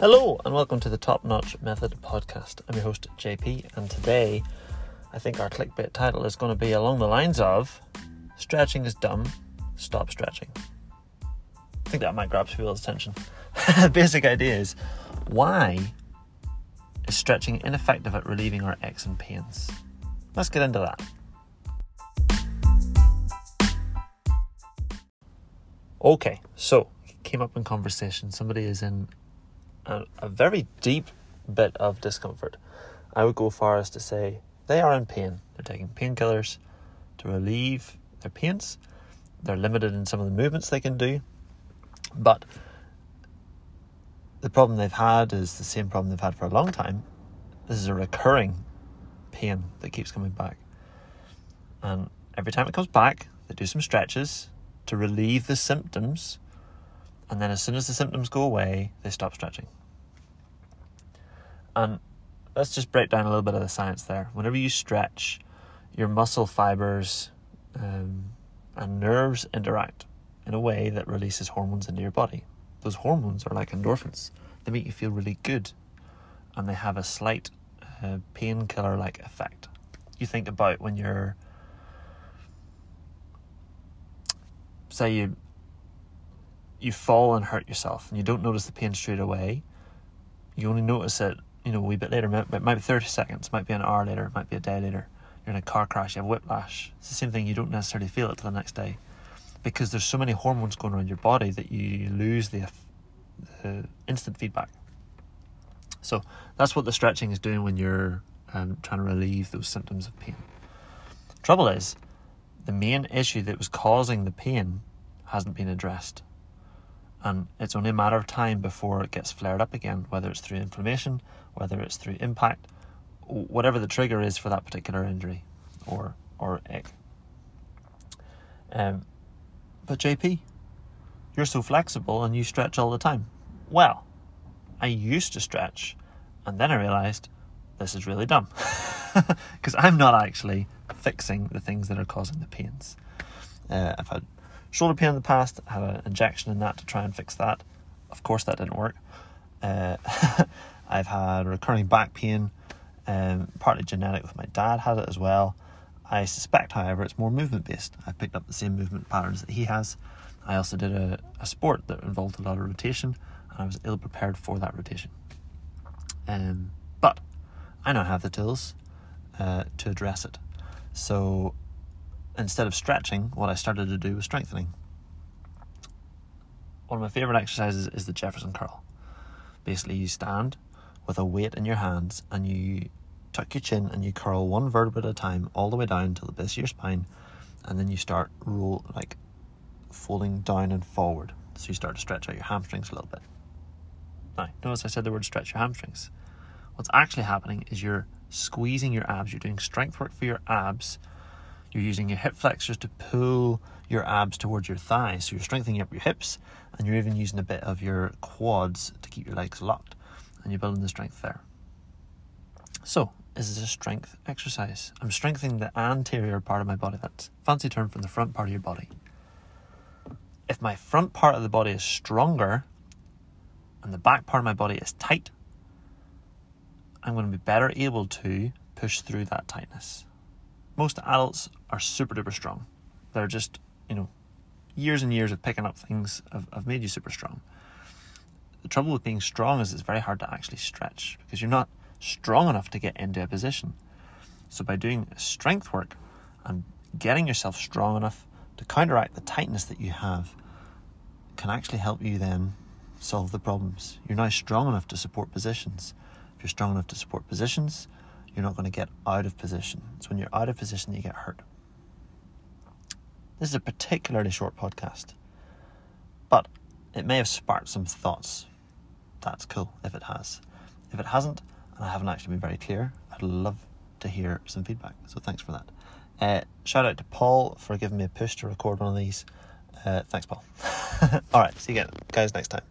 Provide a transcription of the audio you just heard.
Hello, and welcome to the Top Notch Method podcast. I'm your host, JP, and today I think our clickbait title is going to be along the lines of Stretching is dumb, stop stretching. I think that might grab people's attention. basic idea is why is stretching ineffective at relieving our aches and pains? Let's get into that. Okay, so came up in conversation. Somebody is in a, a very deep bit of discomfort. I would go far as to say they are in pain. They're taking painkillers to relieve their pains. They're limited in some of the movements they can do. But the problem they've had is the same problem they've had for a long time. This is a recurring pain that keeps coming back. And every time it comes back, they do some stretches to relieve the symptoms. And then as soon as the symptoms go away, they stop stretching. And let's just break down a little bit of the science there. Whenever you stretch, your muscle fibers um, and nerves interact in a way that releases hormones into your body. Those hormones are like endorphins, they make you feel really good and they have a slight uh, painkiller like effect. You think about when you're, say, you you fall and hurt yourself and you don't notice the pain straight away. You only notice it you know, a wee bit later. It might be 30 seconds, might be an hour later, might be a day later. You're in a car crash, you have whiplash. It's the same thing, you don't necessarily feel it till the next day. Because there's so many hormones going around your body that you lose the, the instant feedback. So that's what the stretching is doing when you're um, trying to relieve those symptoms of pain. Trouble is, the main issue that was causing the pain hasn't been addressed and it's only a matter of time before it gets flared up again, whether it's through inflammation, whether it's through impact, whatever the trigger is for that particular injury or or ache. Um, but JP, you're so flexible and you stretch all the time. Well, I used to stretch, and then I realized this is really dumb because I'm not actually fixing the things that are causing the pains. Uh, I've had shoulder pain in the past. Had an injection in that to try and fix that. Of course, that didn't work. Uh, I've had recurring back pain, um, partly genetic with my dad had it as well. I suspect, however, it's more movement based. I've picked up the same movement patterns that he has. I also did a, a sport that involved a lot of rotation, and I was ill prepared for that rotation. Um, but I now have the tools uh, to address it. So instead of stretching, what I started to do was strengthening. One of my favourite exercises is the Jefferson curl. Basically, you stand with a weight in your hands and you tuck your chin and you curl one vertebra at a time all the way down to the base of your spine, and then you start roll like folding down and forward. So you start to stretch out your hamstrings a little bit. Now, notice I said the word stretch your hamstrings. What's actually happening is you're squeezing your abs, you're doing strength work for your abs you're using your hip flexors to pull your abs towards your thighs. So you're strengthening up your hips and you're even using a bit of your quads to keep your legs locked and you're building the strength there. So, this is a strength exercise? I'm strengthening the anterior part of my body. That's fancy term from the front part of your body. If my front part of the body is stronger and the back part of my body is tight, I'm going to be better able to push through that tightness most adults are super duper strong. They're just, you know, years and years of picking up things have, have made you super strong. The trouble with being strong is it's very hard to actually stretch because you're not strong enough to get into a position. So by doing strength work and getting yourself strong enough to counteract the tightness that you have can actually help you then solve the problems. You're now strong enough to support positions. If you're strong enough to support positions, you're not going to get out of position. It's when you're out of position that you get hurt. This is a particularly short podcast, but it may have sparked some thoughts. That's cool if it has. If it hasn't, and I haven't actually been very clear, I'd love to hear some feedback. So thanks for that. Uh, shout out to Paul for giving me a push to record one of these. Uh, thanks, Paul. All right, see you again, guys, next time.